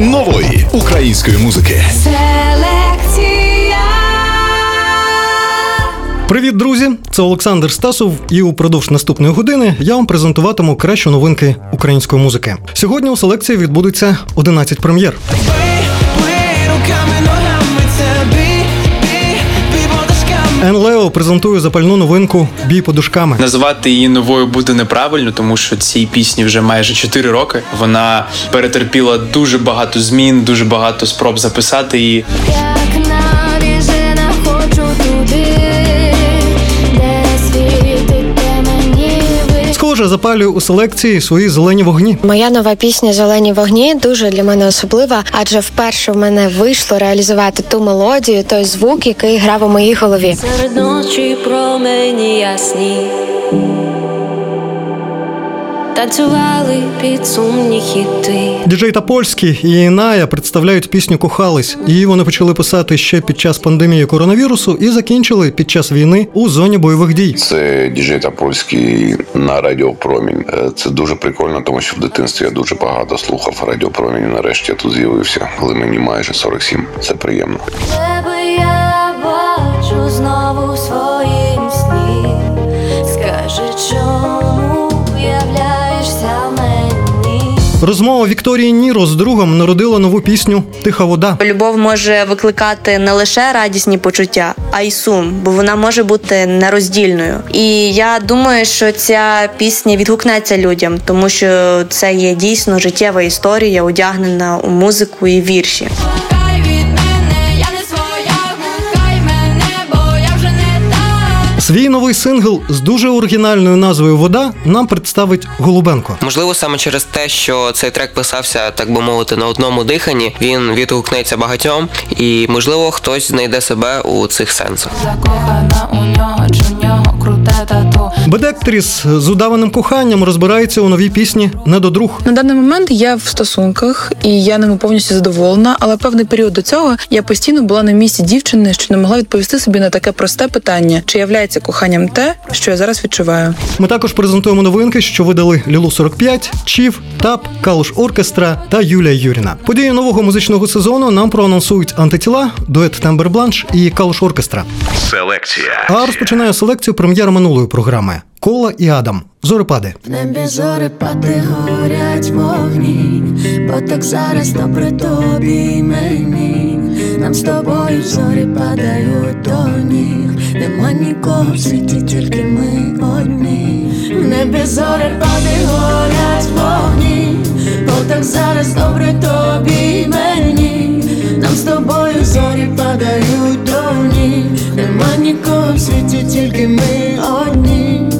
нової української музики. Селекція. Привіт, друзі! Це Олександр Стасов, і упродовж наступної години я вам презентуватиму кращі новинки української музики. Сьогодні у селекції відбудеться 11 прем'єр. Енлео презентує запальну новинку Бій подушками. Називати її новою буде неправильно, тому що цій пісні вже майже 4 роки. Вона перетерпіла дуже багато змін, дуже багато спроб записати її. Схоже, запалює у селекції свої зелені вогні. Моя нова пісня Зелені вогні дуже для мене особлива, адже вперше в мене вийшло реалізувати ту мелодію, той звук, який грав у моїй голові. Серед ночі промені ясні. Танцювали під сумні хіти. Діджей Тапольський і Іная представляють пісню Кохались. Її вони почали писати ще під час пандемії коронавірусу і закінчили під час війни у зоні бойових дій. Це діджей Тапольський на Радіо Промінь. Е, Це дуже прикольно, тому що в дитинстві я дуже багато слухав Радіо Промінь. і Нарешті я тут з'явився, коли мені майже 47. Це приємно. Тебе я бачу знову в Розмова Вікторії Ніро з другом народила нову пісню Тиха вода. Любов може викликати не лише радісні почуття, а й сум, бо вона може бути нероздільною. І я думаю, що ця пісня відгукнеться людям, тому що це є дійсно життєва історія, одягнена у музику і вірші. Свій новий сингл з дуже оригінальною назвою Вода нам представить Голубенко. Можливо, саме через те, що цей трек писався, так би мовити, на одному диханні, він відгукнеться багатьом, і можливо хтось знайде себе у цих сенсах. Закохана у нього, чи нього. Бедектріс з удаваним коханням розбирається у новій пісні Недодруг. На даний момент я в стосунках і я ними повністю задоволена, але певний період до цього я постійно була на місці дівчини, що не могла відповісти собі на таке просте питання: чи являється коханням те, що я зараз відчуваю. Ми також презентуємо новинки, що видали Лілу 45, Чів, Тап, Калуш Оркестра та Юлія Юріна. Події нового музичного сезону нам проанонсують антитіла, дует Тембер Бланш і Калуш Оркестра. Селекція. А розпочинає селекцію прем'єр минулої програми Кола і Адам. Зорепади. В небі зорепади горять вогні, бо так зараз добре тобі й мені. Нам з тобою зорі падають до ніг. Нема нікого в світі, тільки ми одні. В небі зорепади горять вогні, бо так зараз добре тобі й мені. Нам з тобою зорі падають до ніг. Нема нікого в світі, тільки ми одні.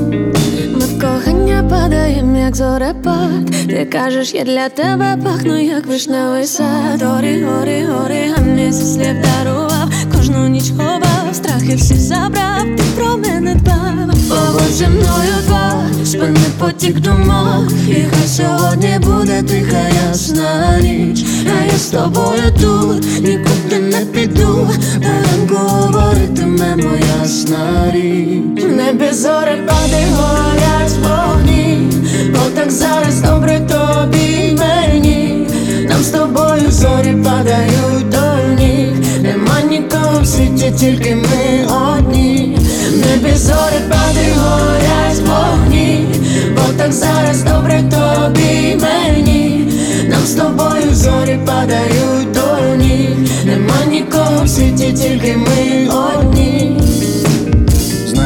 Ми в кохання падаєм, як зорепад Ти кажеш, я для тебе пахну, як вишневий сад Гори, гори, гори, а зі слів дарував Кожну ніч ховав, страхи всі забрав Ти про мене дбав. Побудь зі мною два, спини потік думок І хай сьогодні буде тиха ясна ніч. А я з тобою тут, нікуди не піду. Ранку говоритиме моя ясна річ. Небі зорепади горять вогні. Бо так зараз добре тобі й мені. Нам з тобою зорі падають в світі, тільки ми одні. Небі, зори пади горять вогні. Бо так зараз добре тобі мені. Нам з тобою зорі падають до ніг Нема нікого в світі, тільки ми одні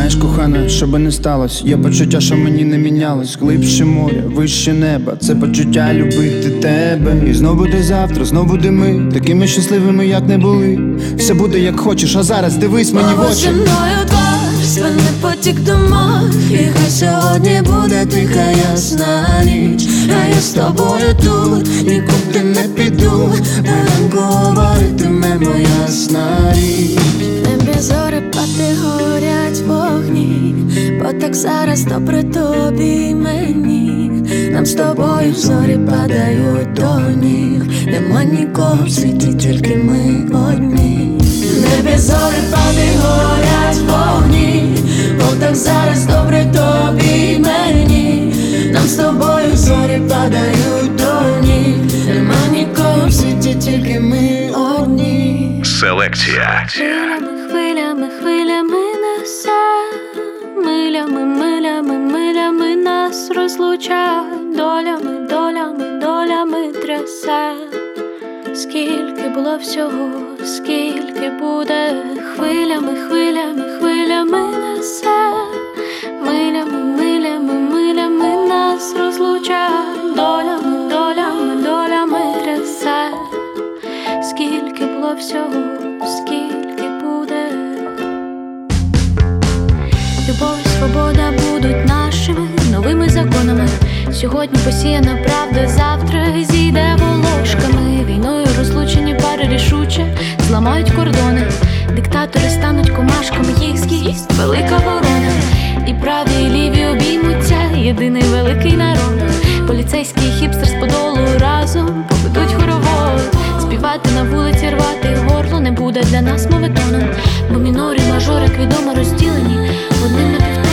Знаєш, кохана, що би не сталося, є почуття, що мені не мінялось. Глибше море, вище неба, це почуття любити тебе. І знов буде завтра, знов буде ми, такими щасливими, як не були. Все буде як хочеш, а зараз дивись мені в очі. мною два, спини потік думок І хай сьогодні буде тиха ясна ніч А я з тобою тут, нікуди не піду ранку говоритиме моя ясна річ небі вогні бо так зараз добре тобі мені, нам з тобою зорі падають до ніг, нема нікого в світі, тільки ми одні. Небі зорі пади горять вогні, бо так зараз добре тобі мені, нам з тобою зорі падають до ніг, нема нікого в світі, тільки ми одні. Селекція. Було всього, скільки буде хвилями, хвилями, хвилями несе, милями, милями, милями нас розлучає, долями, долями, долями трясе. Скільки було всього, скільки буде. Любов свобода будуть нашими новими законами. Сьогодні посіяна правда, завтра зійде волошками. Рішуче зламають кордони. Диктатори стануть комашками, їх з'їсть велика ворона. І праві, і ліві обіймуться, єдиний великий народ. Поліцейський хіпстер з подолу разом поведуть хоровод. Співати на вулиці, рвати горло не буде для нас моветоном. Бо мінори, мажори, як відомо розділені одним напівтоном. А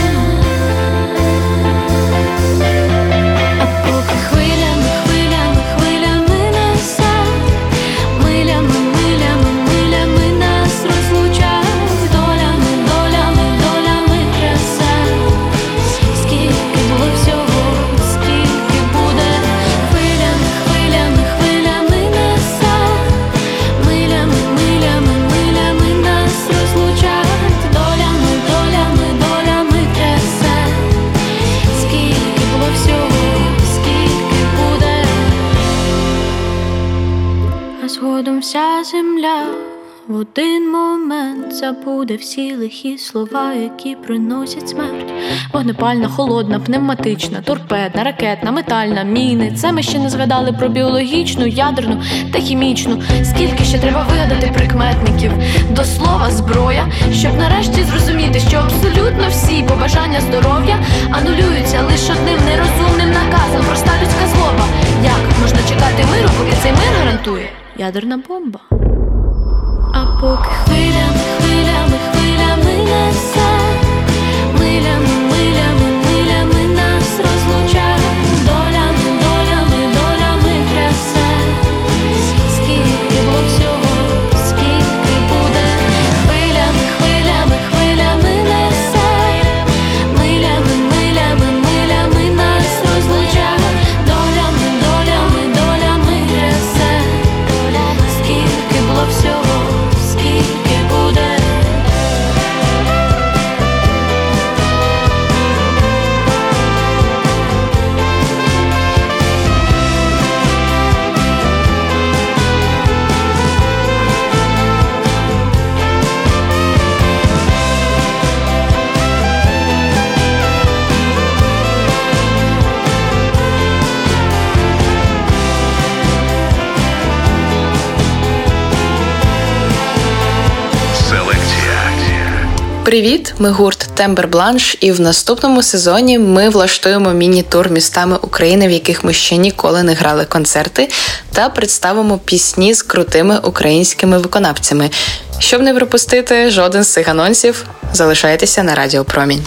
один момент забуде всі лихі слова, які приносять смерть. Вогнепальна, холодна, пневматична, торпедна, ракетна, метальна, міни. Це ми ще не згадали про біологічну, ядерну та хімічну. Скільки ще треба вигадати прикметників до слова зброя, щоб нарешті зрозуміти, що абсолютно всі побажання здоров'я анулюються лише одним нерозумним наказом. Проста людська злоба. Як можна чекати миру, поки цей мир гарантує ядерна бомба? Поки хвилями, хвилями, хвилями несе, милями, Привіт, ми гурт Тембер Бланш, і в наступному сезоні ми влаштуємо міні-тур містами України, в яких ми ще ніколи не грали концерти, та представимо пісні з крутими українськими виконавцями. Щоб не пропустити жоден з цих анонсів, залишайтеся на Радіо Промінь.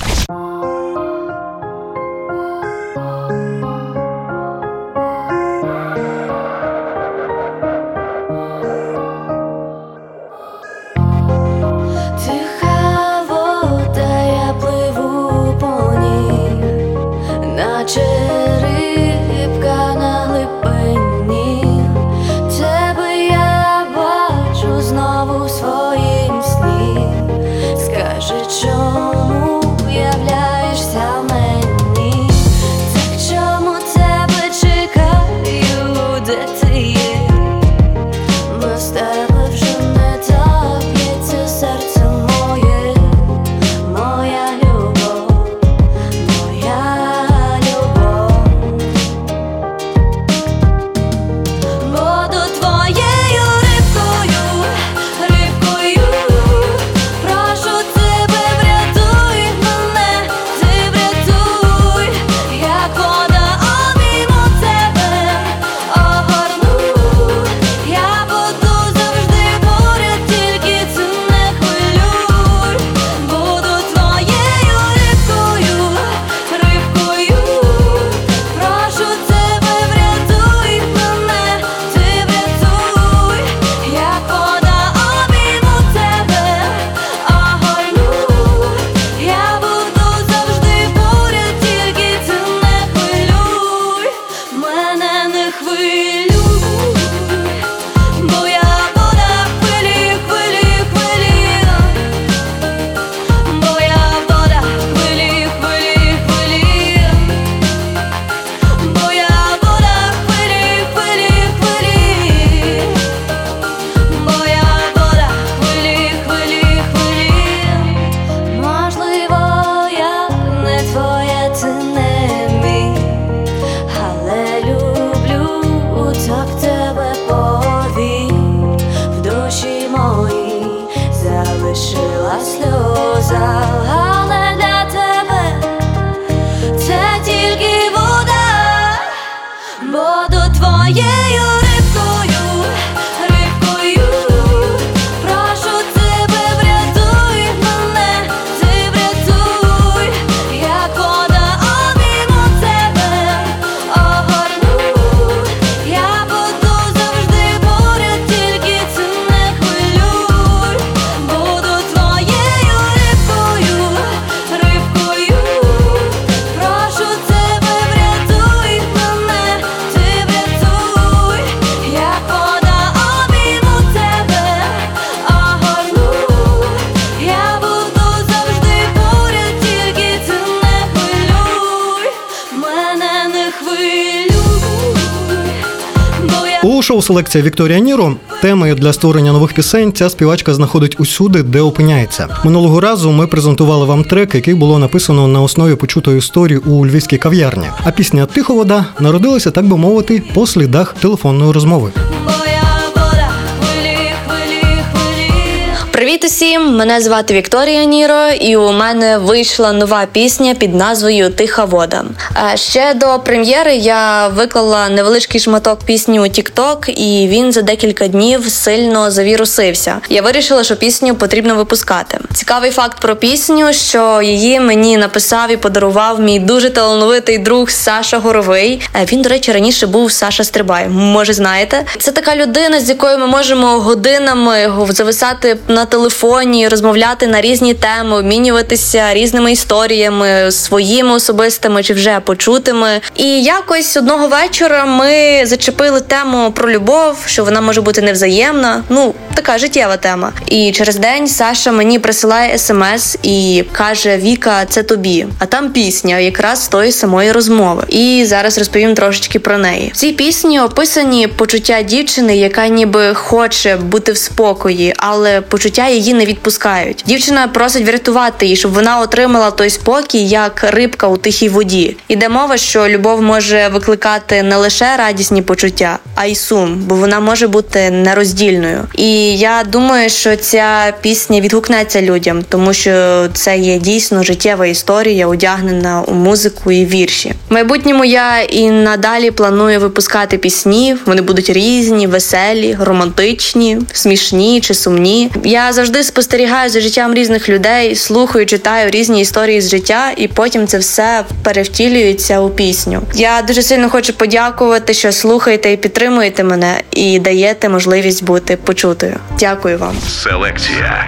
Селекція Вікторія Ніро. Теми для створення нових пісень ця співачка знаходить усюди, де опиняється. Минулого разу ми презентували вам трек, який було написано на основі почутої історії у львівській кав'ярні. А пісня Тихо вода народилася, так би мовити, по слідах телефонної розмови. Привіт усім! Мене звати Вікторія Ніро, і у мене вийшла нова пісня під назвою Тиха вода. Ще до прем'єри я виклала невеличкий шматок пісні у TikTok, і він за декілька днів сильно завірусився. Я вирішила, що пісню потрібно випускати. Цікавий факт про пісню, що її мені написав і подарував мій дуже талановитий друг Саша Горовий. Е, Він, до речі, раніше був Саша Стрибай. Може, знаєте? Це така людина, з якою ми можемо годинами зависати на телефоні, розмовляти на різні теми, обмінюватися різними історіями, своїми особистими чи вже почутими. І якось одного вечора ми зачепили тему про любов, що вона може бути невзаємна. Ну, така життєва тема. І через день Саша мені присилає смс і каже: Віка, це тобі. А там пісня, якраз з тої самої розмови. І зараз розповім трошечки про неї. В цій пісні описані почуття дівчини, яка ніби хоче бути в спокої, але почуття її не відпускають. Дівчина просить врятувати її, щоб вона отримала той спокій, як рибка у тихій воді. Іде мова, що любов може викликати не лише радісні почуття, а й сум, бо вона може бути нероздільною. І я думаю, що ця пісня відгукнеться людям, тому що це є дійсно життєва історія, одягнена у музику і вірші. В майбутньому я і надалі планую випускати пісні. Вони будуть різні, веселі, романтичні, смішні чи сумні. Я завжди спостерігаю за життям різних людей, слухаю, читаю різні історії з життя, і потім це все перевтілюється у пісню. Я дуже сильно хочу подякувати, що слухаєте і підтримуєте мене, і даєте можливість бути почутою. Дякую вам. Селекція.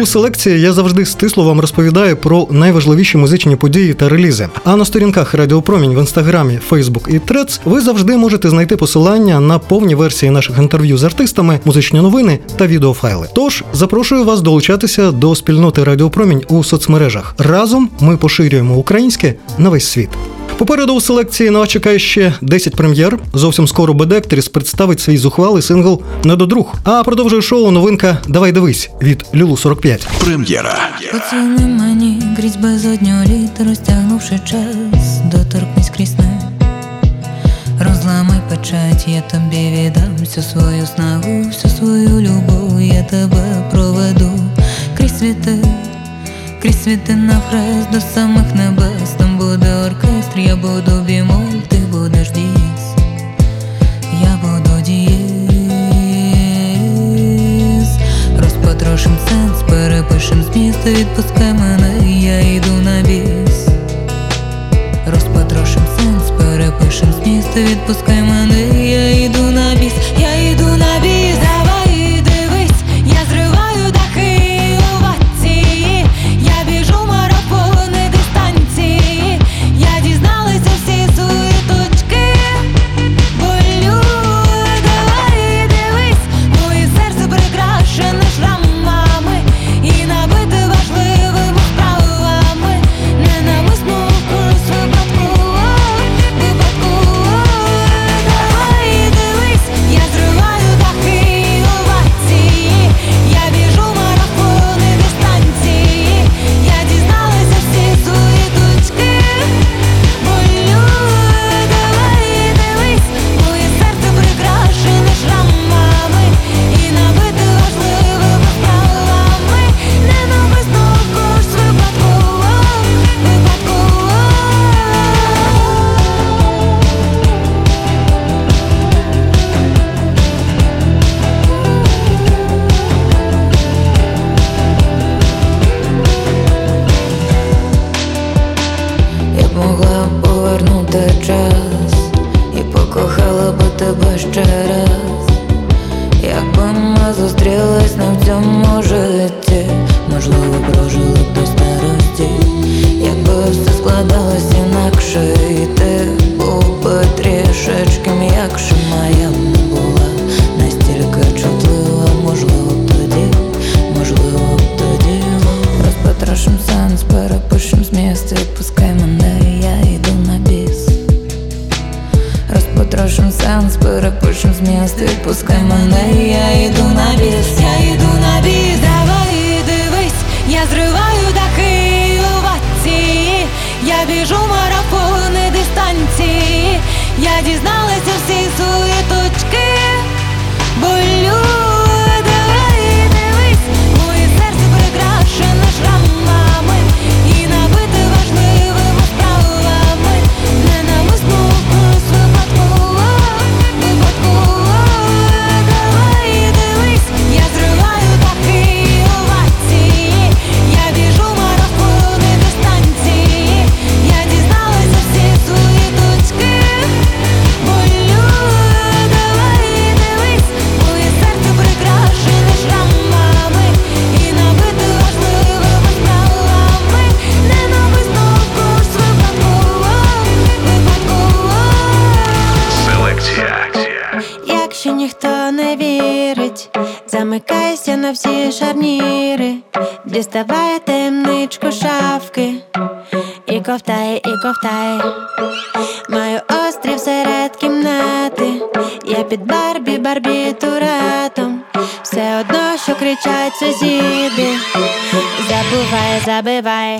У селекції я завжди стисло вам розповідаю про найважливіші музичні події та релізи. А на сторінках Радіо Промінь в інстаграмі, Фейсбук і Трец ви завжди можете знайти посилання на повні версії наших інтерв'ю з артистами, музичні новини та відеофайли. Тож запрошую вас долучатися до спільноти Радіо Промінь у соцмережах. Разом ми поширюємо українське на весь світ. Попереду у селекції на чекає ще 10 прем'єр. Зовсім скоро Бедектріс представить свій зухвалий сингл «Не до друг». А продовжує шоу новинка Давай дивись від Люлу 45. Прем'єра. Поціни мені крізь безодню літ, розтягнувши час, доторкнись крізь не. Розламай печать, я тобі віддам всю свою снагу, всю свою любов, я тебе проведу крізь світи, крізь світи на хрест до самих небес. Там буде оркестр, я буду бімоль, ти будеш дієс, я буду дієс. Розпотрошим сенс, перепишем зміст, відпускай мене, я йду на біс. Розпотрошим сенс, перепишем зміст, відпускай мене, я йду на біс, можливо, прожили б до старості, якби все складалось інакше, і ти був би трішечки м'якше, під барбі, барбі туретом все одно, що кричать сусіди, забувай, забивай.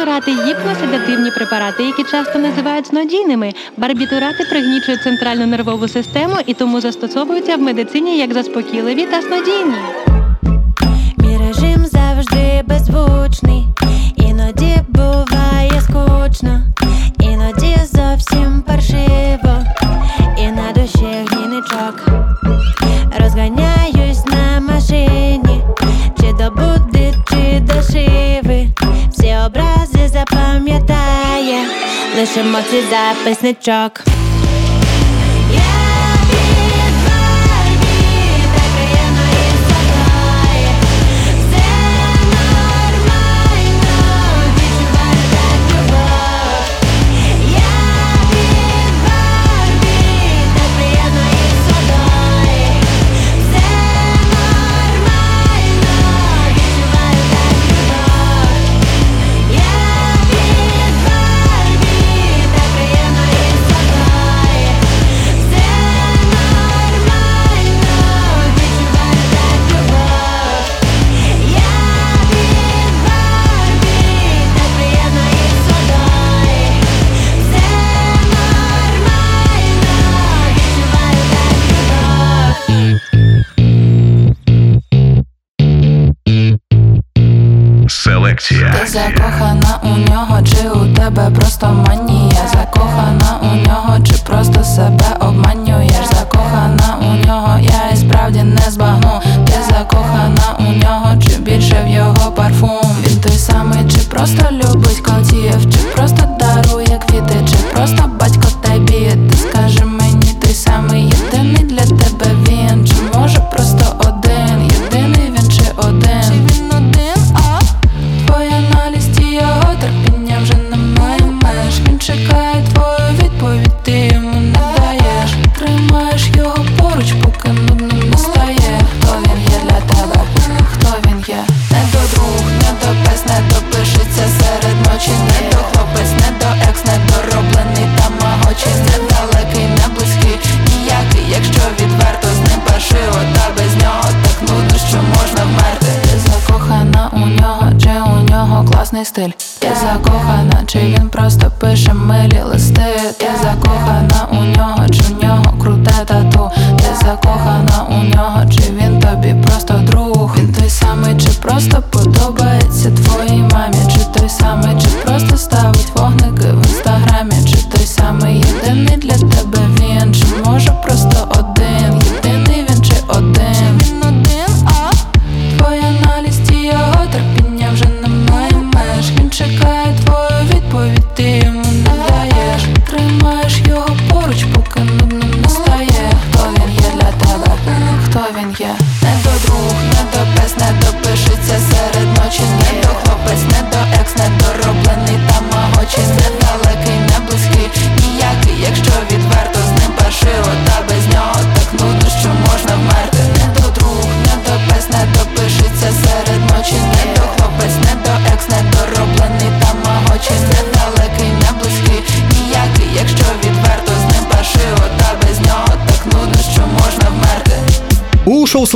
Барбітурати гіпноседативні препарати, які часто називають знодійними. Барбітурати пригнічують центральну нервову систему і тому застосовуються в медицині як заспокійливі та снодійні. Мій режим завжди беззвучний, іноді буває скучно. Słyszę moc a zapysny закохана у нього, чи у тебе просто манія, закохана у нього, чи просто себе обманюєш, закохана у нього, я і справді не збагну, ти закохана у нього, чи більше в його парфум, він той самий, чи просто. серце твоїм.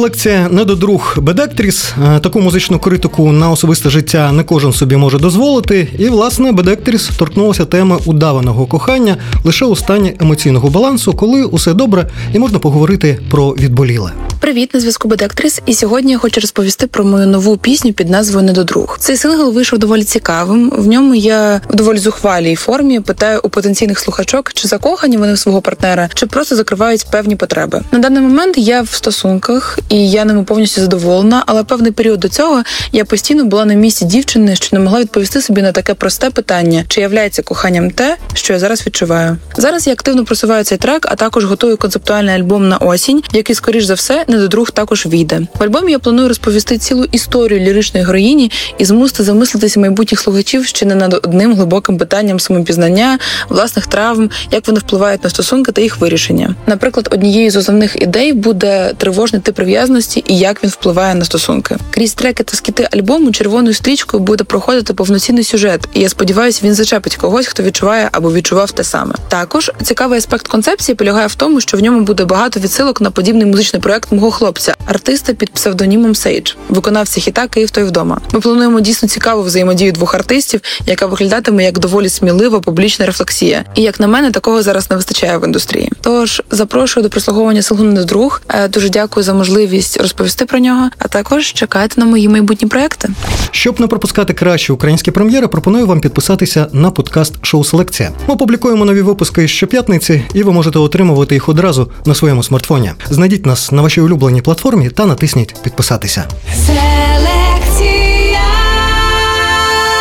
У не до недодруг Бедектріс. Е, Таку музичну критику на особисте життя не кожен собі може дозволити. І, власне, Бедектріс торкнулася теми удаваного кохання лише у стані емоційного балансу, коли усе добре і можна поговорити про відболіле. Привіт, на зв'язку Бедектріс, і сьогодні я хочу розповісти про мою нову пісню під назвою Недодруг. Цей сингл вийшов доволі цікавим. В ньому я в доволі зухвалій формі питаю у потенційних слухачок, чи закохані вони в свого партнера, чи просто закривають певні потреби. На даний момент я в стосунках і я ними повністю задоволена, але певний період до цього я постійно була на місці дівчини, що не могла відповісти собі на таке просте питання, чи являється коханням те, що я зараз відчуваю. Зараз я активно просуваю цей трек, а також готую концептуальний альбом на осінь, який, скоріш за все, недодруг також війде. В альбомі я планую розповісти цілу історію ліричної героїні і змусити замислитися майбутніх слухачів ще не над одним глибоким питанням самопізнання, власних травм, як вони впливають на стосунки та їх вирішення. Наприклад, однією з основних ідей буде тривожний тип прив'язаності і як він впливає на стосунки. Крізь треки та скіти альбому червоною стрічкою буде проходити повноцінний сюжет, і я сподіваюся, він зачепить когось, хто відчуває або відчував те саме. Також цікавий аспект концепції полягає в тому, що в ньому буде багато відсилок на подібний музичний проект мого хлопця, артиста під псевдонімом Сейдж, виконавця хіта Київ то й вдома. Ми плануємо дійсно цікаву взаємодію двох артистів, яка виглядатиме як доволі смілива публічна рефлексія. І як на мене, такого зараз не вистачає в індустрії. Тож запрошую до прослуховування синглу «Не друг». Е, Дуже дякую за можливість розповісти про нього. А також чекайте на мої майбутні проекти. Щоб не пропускати кращі українські прем'єри, пропоную вам підписатися на подкаст Шоу Селекція. Ми публікуємо нові випуски щоп'ятниці, і ви можете отримувати їх одразу на своєму смартфоні. Знайдіть нас на вашій улюбленій платформі та натисніть підписатися. Селекція.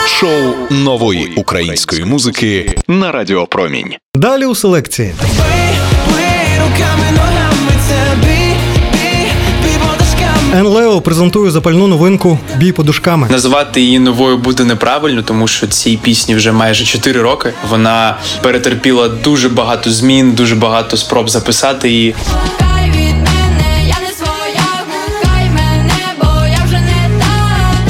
Шоу нової української музики на Радіо Промінь. Далі у селекції. Енлео презентує запальну новинку Бій подушками. Називати її новою буде неправильно, тому що цій пісні вже майже 4 роки. Вона перетерпіла дуже багато змін, дуже багато спроб записати її.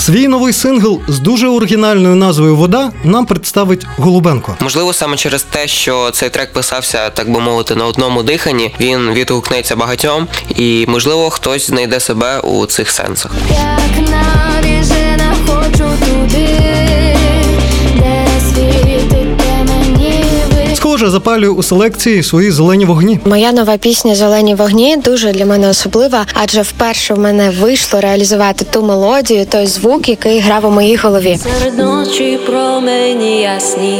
Свій новий сингл з дуже оригінальною назвою Вода нам представить Голубенко. Можливо, саме через те, що цей трек писався, так би мовити, на одному диханні, він відгукнеться багатьом, і можливо хтось знайде себе у цих сенсах. Як навіжена хочу туди, Схоже, запалює у селекції свої зелені вогні. Моя нова пісня Зелені вогні дуже для мене особлива, адже вперше в мене вийшло реалізувати ту мелодію, той звук, який грав у моїй голові. Серед ночі промені ясні.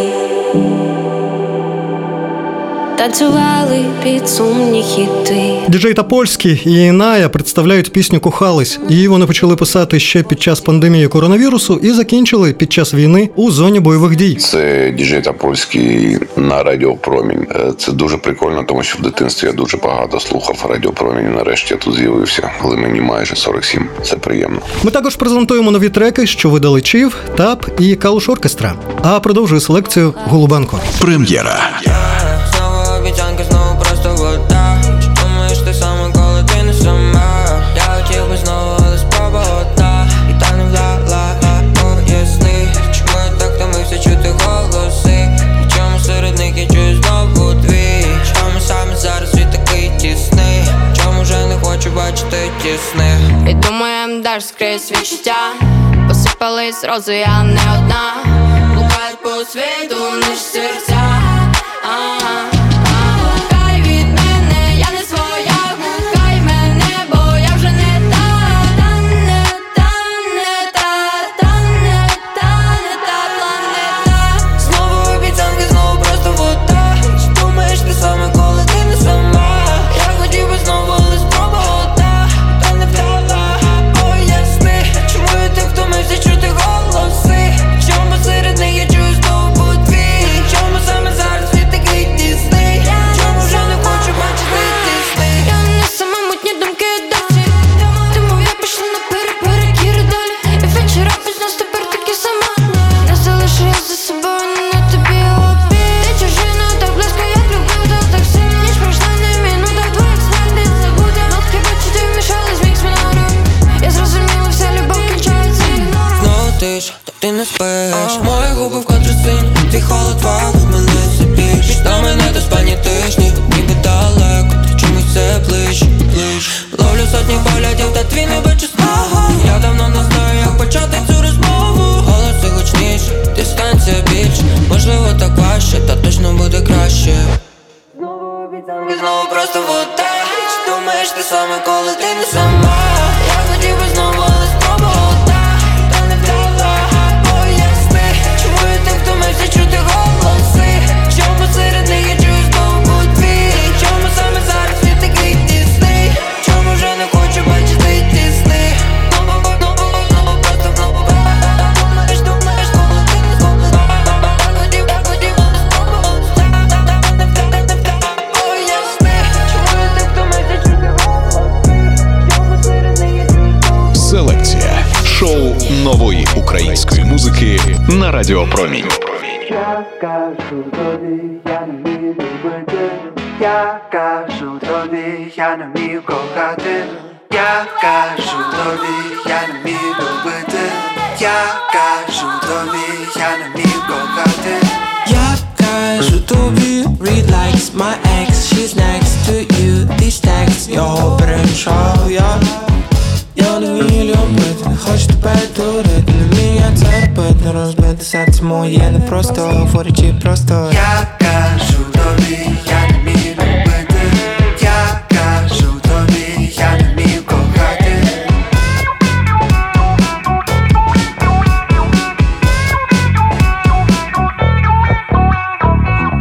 Танцювали під сумні хіти. Діджей Тапольський і Іная представляють пісню Кохались. Її вони почали писати ще під час пандемії коронавірусу і закінчили під час війни у зоні бойових дій. Це діджей Тапольський на Радіо Промінь. Е, Це дуже прикольно, тому що в дитинстві я дуже багато слухав Радіо Промінь. і Нарешті я тут з'явився, але мені майже 47. Це приємно. Ми також презентуємо нові треки, що видали Чів, Тап і Калуш Оркестра. А продовжує селекцію Голубенко. Прем'єра. Хочу бачити ті І думаєм, даш скрізь відчуття. Посипались рози, я не одна. Блукають по світу, ніж серця української музики на Радіо Промінь. Я кажу тобі, я не вмію любити. Я кажу тобі, я не вмію кохати. Я кажу тобі, я не вмію любити. Я кажу тобі, я не вмію кохати. Я кажу тобі, likes my ex, she's next to you, these texts його перемішав я Я не вмію любити, не хочу тебе дурити, не розбити серце моє, не просто говорячи просто Я кажу тобі, я не вмію любити. Я кажу тобі, я не вмію кохати.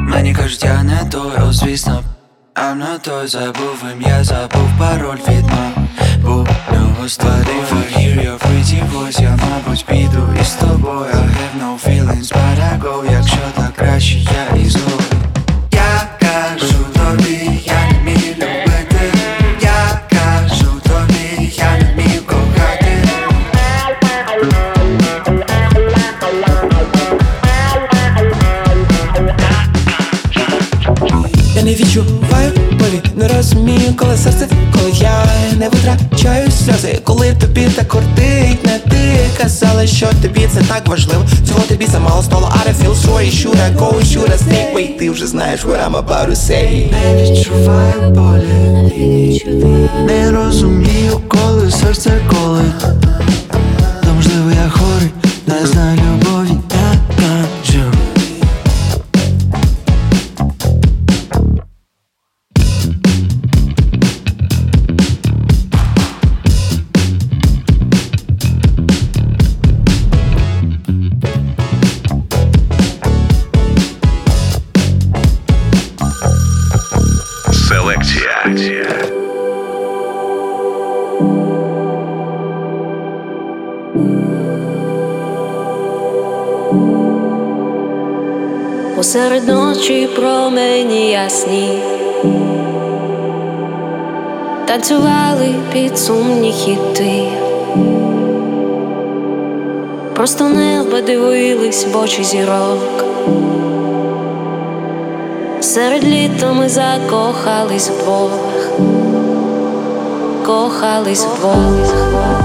Мені кажуть, я не той, о, звісно А не той забув ім'я, забув пароль від Був нього створив I hear your pretty voice Я, мабуть, піду із тобою. I have no feelings, but I go. Якщо так краще, я і розумію, коли серце, коли я не витрачаю сльози, коли тобі так кортить, не ти казала, що тобі це так важливо. Цього тобі замало стало, I don't feel sorry, should I go, should ти вже знаєш, what I'm about to say. Не відчуваю болі. Не розумію, коли серце колить Та можливо я хворий, не знаю любові, танцювали під сумні хіти. Просто небо дивились в очі зірок. Серед літа ми закохались вдвох, кохались вдвох.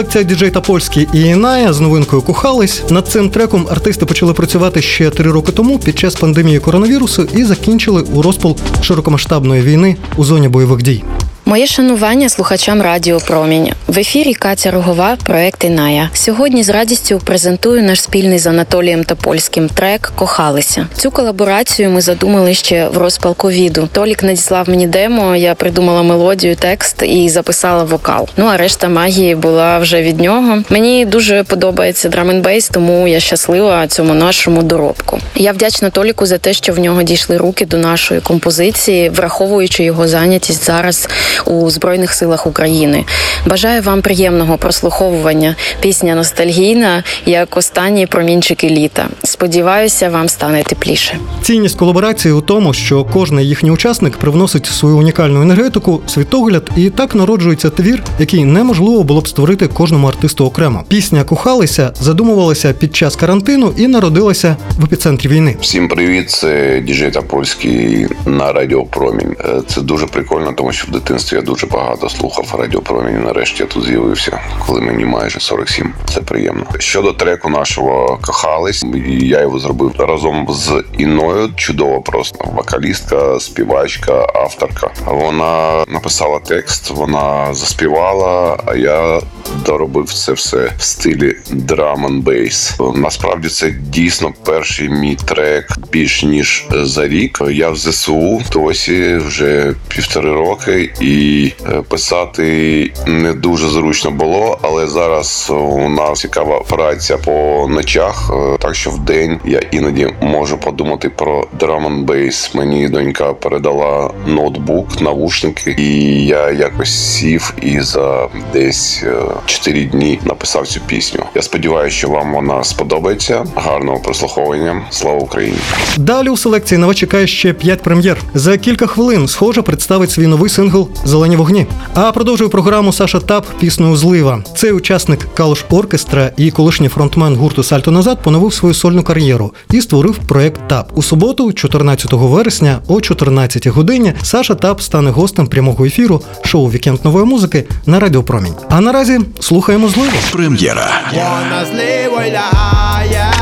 Селекція діджей Tapolsky і INAIA з новинкою кохались. Над цим треком артисти почали працювати ще три роки тому під час пандемії коронавірусу і закінчили у розпал широкомасштабної війни у зоні бойових дій. Моє шанування слухачам Радіо Промінь в ефірі Катя Рогова, проект INAIA. Сьогодні з радістю презентую наш спільний з Анатолієм Тапольським трек Кохалися. Цю колаборацію ми задумали ще в розпал ковіду. Толік надіслав мені демо. Я придумала мелодію, текст і записала вокал. Ну а решта магії була вже від нього. Мені дуже подобається drum and bass, тому я щаслива цьому нашому доробку. Я вдячна Толіку за те, що в нього дійшли руки до нашої композиції, враховуючи його зайнятість зараз у Збройних силах України. Бажаю вам приємного прослуховування. Пісня ностальгійна, як останні промінчики літа. Сподіваюся, вам стане тепліше. Цінність колаборації у тому, що кожний їхній учасник привносить свою унікальну енергетику, світогляд, і так народжується твір, який неможливо було б створити кожному артисту окремо. Пісня Кохалися задумувалася під час карантину і народилася в епіцентрі війни. Всім привіт, це діджей та польський на Радіо Промінь. Е, Це дуже прикольно, тому що в дитинстві я дуже багато слухав Радіо Промінь. Нарешті тут з'явився, коли мені майже 47. Це приємно. Щодо треку нашого кохались, я його зробив разом з Іною. Чудово, просто вокалістка, співачка, авторка. Вона написала текст, вона заспівала, а я доробив це все в стилі драм н бейс. Насправді це дійсно перший мій трек більш ніж за рік. Я в ЗСУ досі вже півтори роки, і е, писати не дуже зручно було, але зараз у нас цікава праця по ночах, е, так що вдень я іноді можу подумати про драм н бейс. Мені донька передала ноутбук, навушники, і я якось сів і за десь е, 4 дні написав цю пісню. Я сподіваюся, що вам вона сподобається. Гарного прослуховування. Слава Україні! Далі у селекції на вас чекає ще 5 прем'єр. За кілька хвилин Схожа представить свій новий сингл Зелені вогні. А продовжує програму Саша Таб з піснею Злива. Цей учасник Калуш Оркестра і колишній фронтмен гурту Сальто назад поновив свою сольну кар'єру і створив проект Таб. У суботу, 14 вересня, о 14 годині, Саша Таб стане гостем прямого ефіру шоу Вікенд нової музики на Радіо Промінь. А наразі слухаємо зливу. Прем'єра. Вона зливою лягає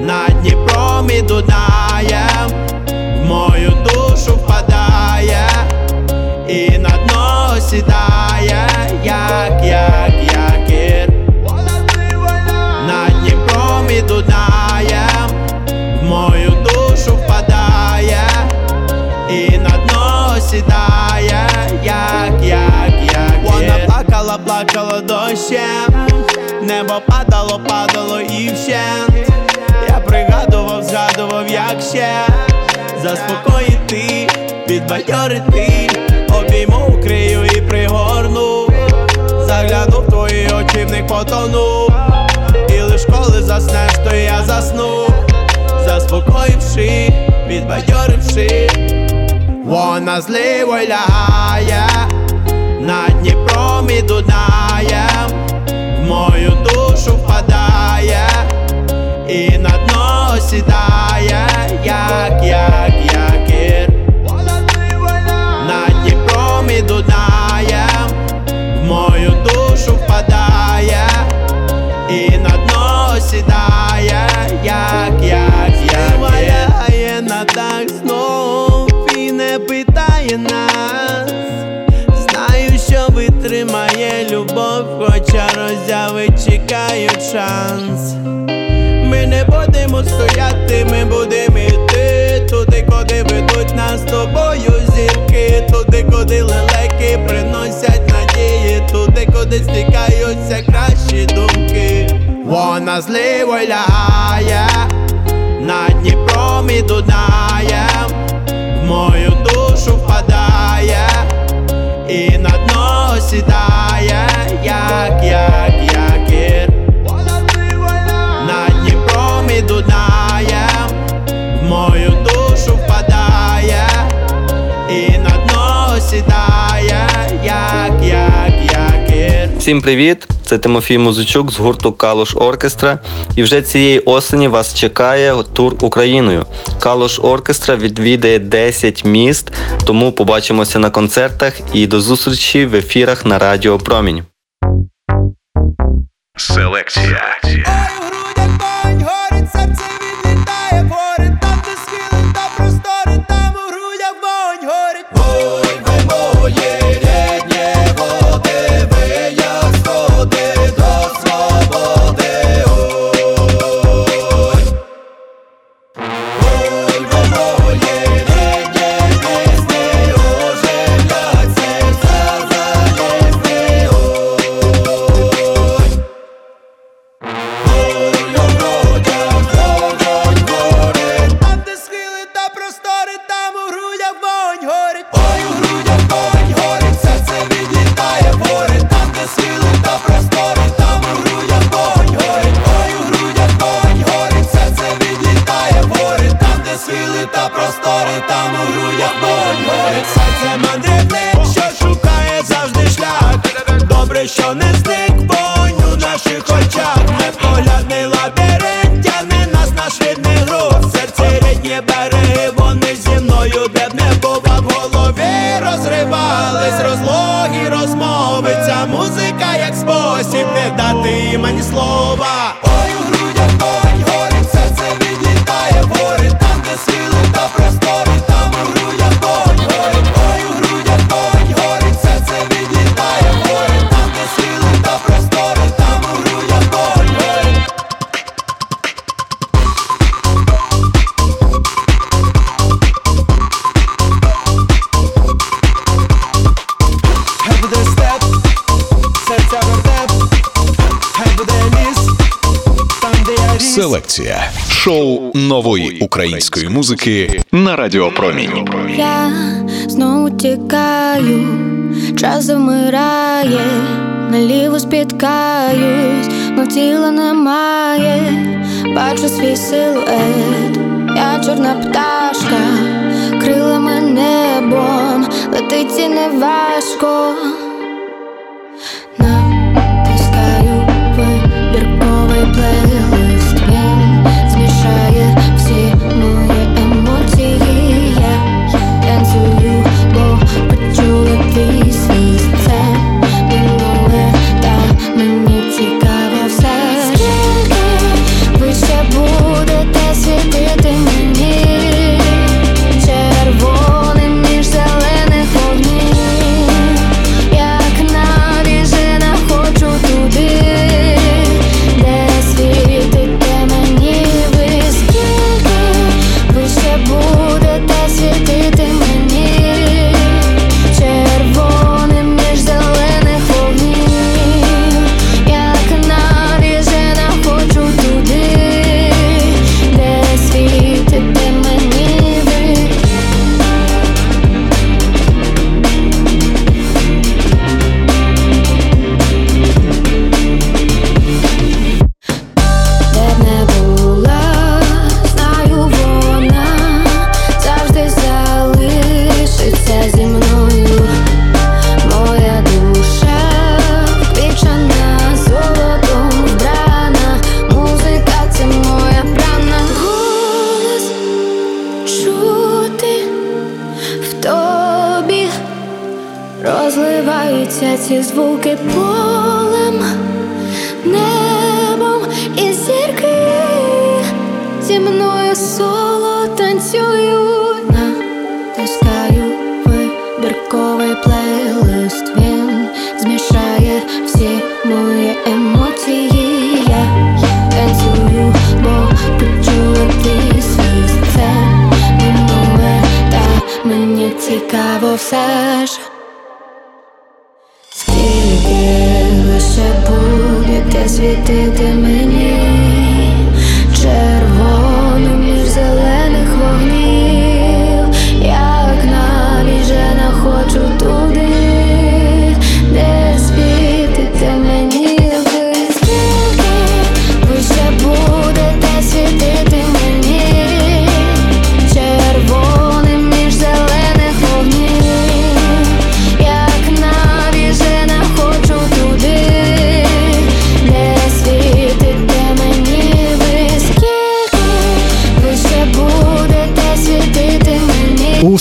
над Дніпром і Дунаєм в мою душу впадає і на дно сідає, як, як, якір на Дніпром і Дунаєм в мою душу впадає і на дно сідає, як, як, як Вона плакала, плакала дощем Небо падало, падало і вщент. Я пригадував, згадував, як ще Заспокоїти, підбадьорити Обійму, укрию і пригорну Загляну в твої очі, в них потону І лиш коли заснеш, то я засну. Заспокоївши, підбадьоривши, вона зливо лягає на Дніпром і Дунаєм в мою душу впадає і на дно сідає, як, як, стояти, ми будемо йти. Туди, куди ведуть нас з тобою зірки, туди, куди лелеки приносять надії, туди, куди стікаються кращі думки. Вона зливо лягає на Дніпром і Дунаєм в мою душу впадає і на дно сідає, як, як, Всім привіт! Це Тимофій Музичук з гурту Калош Оркестра. І вже цієї осені вас чекає тур Україною. Калош Оркестра відвідає 10 міст, тому побачимося на концертах і до зустрічі в ефірах на Радіо Промінь. Селекція. Музики на Радіо Промінь. Я знову тікаю, час замирає, наліво спіткаюсь, но тіла немає, бачу свій силует, я чорна пташка, крилами небом, летить і не цікаво все ж Скільки лише будете світити мені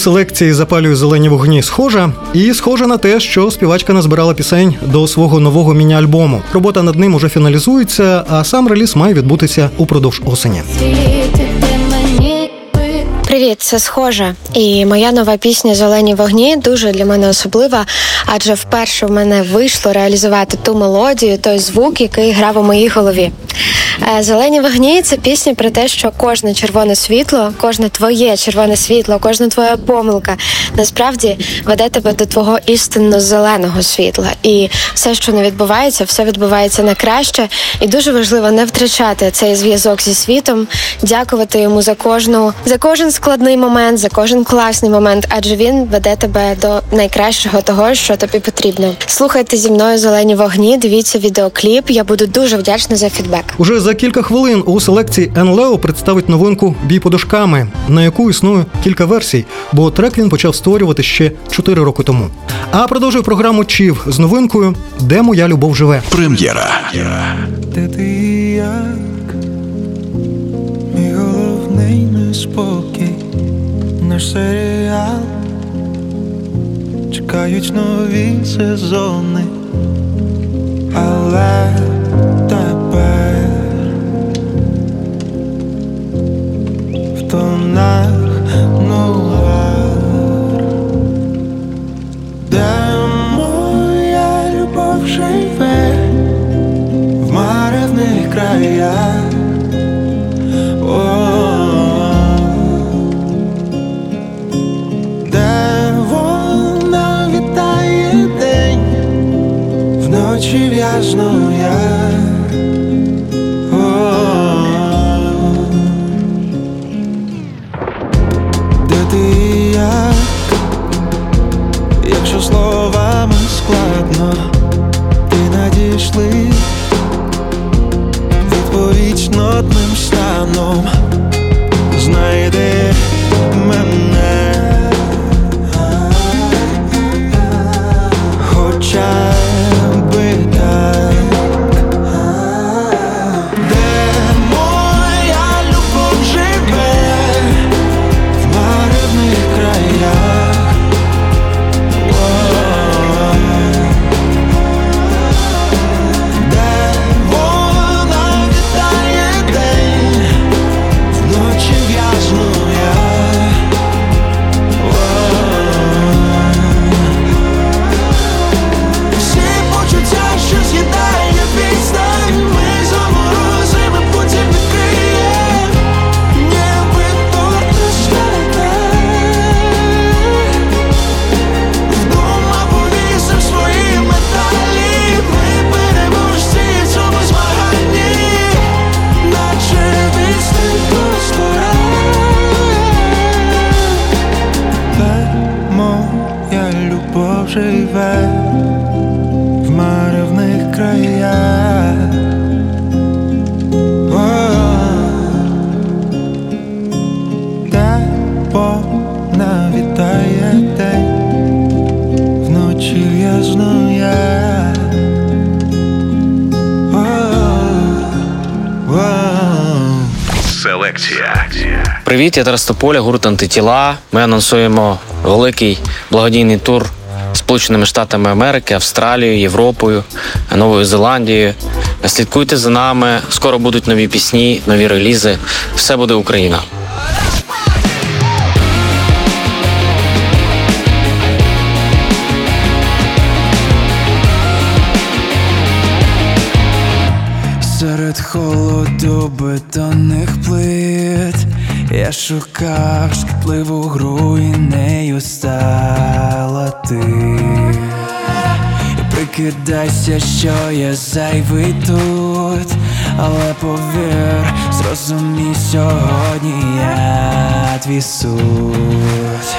селекції запалює зелені вогні схожа, і схоже на те, що співачка назбирала пісень до свого нового міні-альбому. Робота над ним уже фіналізується, а сам реліз має відбутися упродовж осені. Привіт, це схожа. І моя нова пісня Зелені вогні дуже для мене особлива, адже вперше в мене вийшло реалізувати ту мелодію, той звук, який грав у моїй голові. Е, Зелені вогні це пісня про те, що кожне червоне світло, кожне твоє червоне світло, кожна твоя помилка насправді веде тебе до твого істинно зеленого світла. І все, що не відбувається, все відбувається на краще. І дуже важливо не втрачати цей зв'язок зі світом, дякувати йому за кожну за кожен складний момент, за кожен класний момент, адже він веде тебе до найкращого того, що тобі потрібно. Слухайте зі мною зелені вогні, дивіться відеокліп. Я буду дуже вдячна за фідбек. Уже за кілька хвилин у селекції Енлео представить новинку Бій подушками, на яку існує кілька версій, бо трек він почав створювати ще 4 роки тому. А продовжує програму Чів з новинкою Де моя любов живе. Прем'єра. Де ти? Мій головний неспокій, наш серіал. Чекають нові сезони, але тепер в тонах нуар. Де моя любов живе? в маревних краях. Вночі в'язну я. О, Де ти і як, якщо словами складно, ти надійшли відповідь нотним станом Привіт, я Тарас Тополя, гурт антитіла. Ми анонсуємо великий благодійний тур Сполученими Штатами Америки, Австралією, Європою, Новою Зеландією. Слідкуйте за нами. Скоро будуть нові пісні, нові релізи. Все буде Україна. Серед холоду бетонних плит я шукав шкідливу гру і нею стала ти. І прикидайся, що я зайвий тут, але повір, зрозумій сьогодні я твій суть.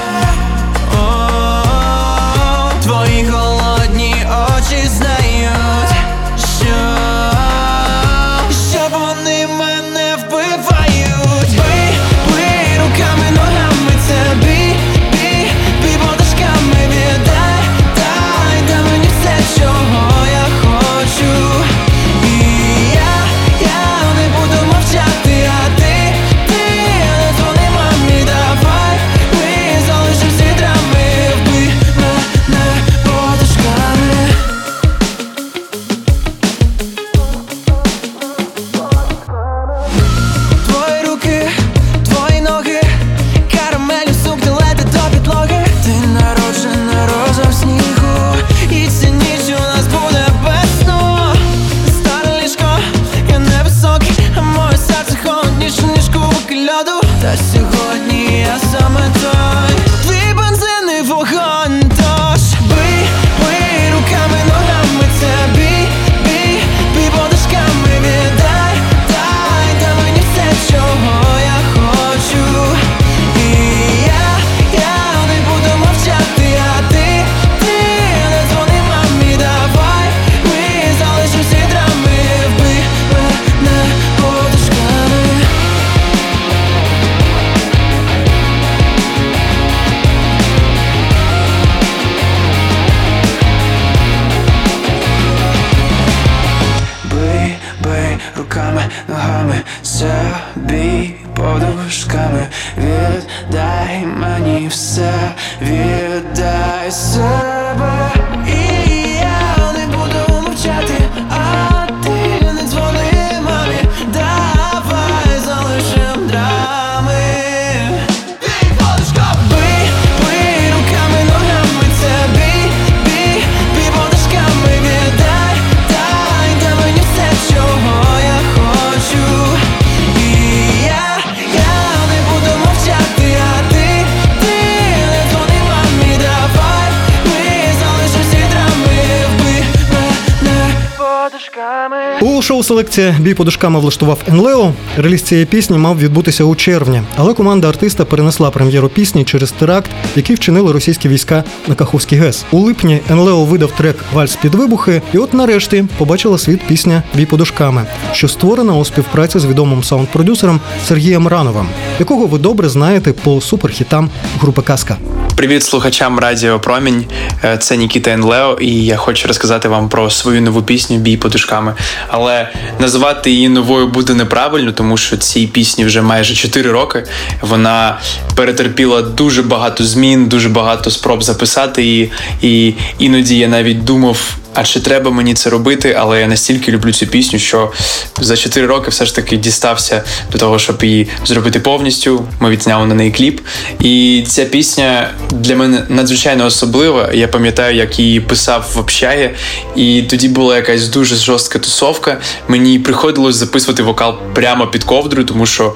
Шоу бій подушками влаштував Енлео. Реліз цієї пісні мав відбутися у червні, але команда артиста перенесла прем'єру пісні через теракт, який вчинили російські війська на Каховській ГЕС. У липні Енлео видав трек Вальс під вибухи, і от нарешті побачила світ пісня Бій подушками, що створена у співпраці з відомим саунд-продюсером Сергієм Рановим, якого ви добре знаєте по суперхітам групи Казка. Привіт слухачам Радіо Промінь. Е, Це Нікіта Енлео, і я хочу розказати вам про свою нову пісню Бій подушками. Але називати її новою буде неправильно, тому що цій пісні вже майже 4 роки. Вона перетерпіла дуже багато змін, дуже багато спроб записати її. І іноді я навіть думав. А чи треба мені це робити? Але я настільки люблю цю пісню, що за 4 роки все ж таки дістався до того, щоб її зробити повністю. Ми відзняли на неї кліп. І ця пісня для мене надзвичайно особлива. Я пам'ятаю, як її писав в общагі, і тоді була якась дуже жорстка тусовка. Мені приходилось записувати вокал прямо під ковдрою, тому що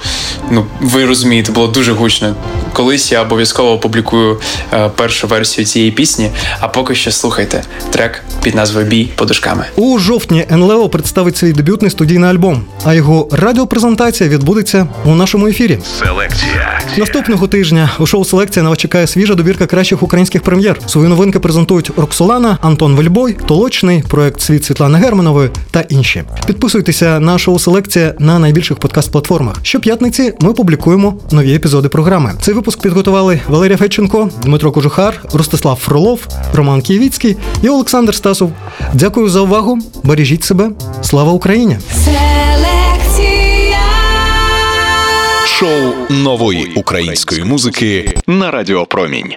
ну ви розумієте, було дуже гучно. Колись я обов'язково опублікую е, першу версію цієї пісні. А поки що слухайте трек під назвою Бій подушками. У жовтні НЛО представить свій дебютний студійний альбом, а його радіопрезентація відбудеться у нашому ефірі. Селекція. Наступного тижня у шоу Селекція на вас чекає свіжа добірка кращих українських прем'єр. Свої новинки презентують Роксолана, Антон Вельбой, Толочний, проект Світ Світлани Германової та інші. Підписуйтеся на шоу Селекція на найбільших подкаст-платформах. Щоп'ятниці ми публікуємо нові епізоди програми. Цей випуск підготували Валерія Федченко, Дмитро Кожухар, Ростислав Фролов, Роман Києвіцький і Олександр Стасов. Дякую за увагу. Бережіть себе. Слава Україні! Шоу нової української музики на Радіо Промінь.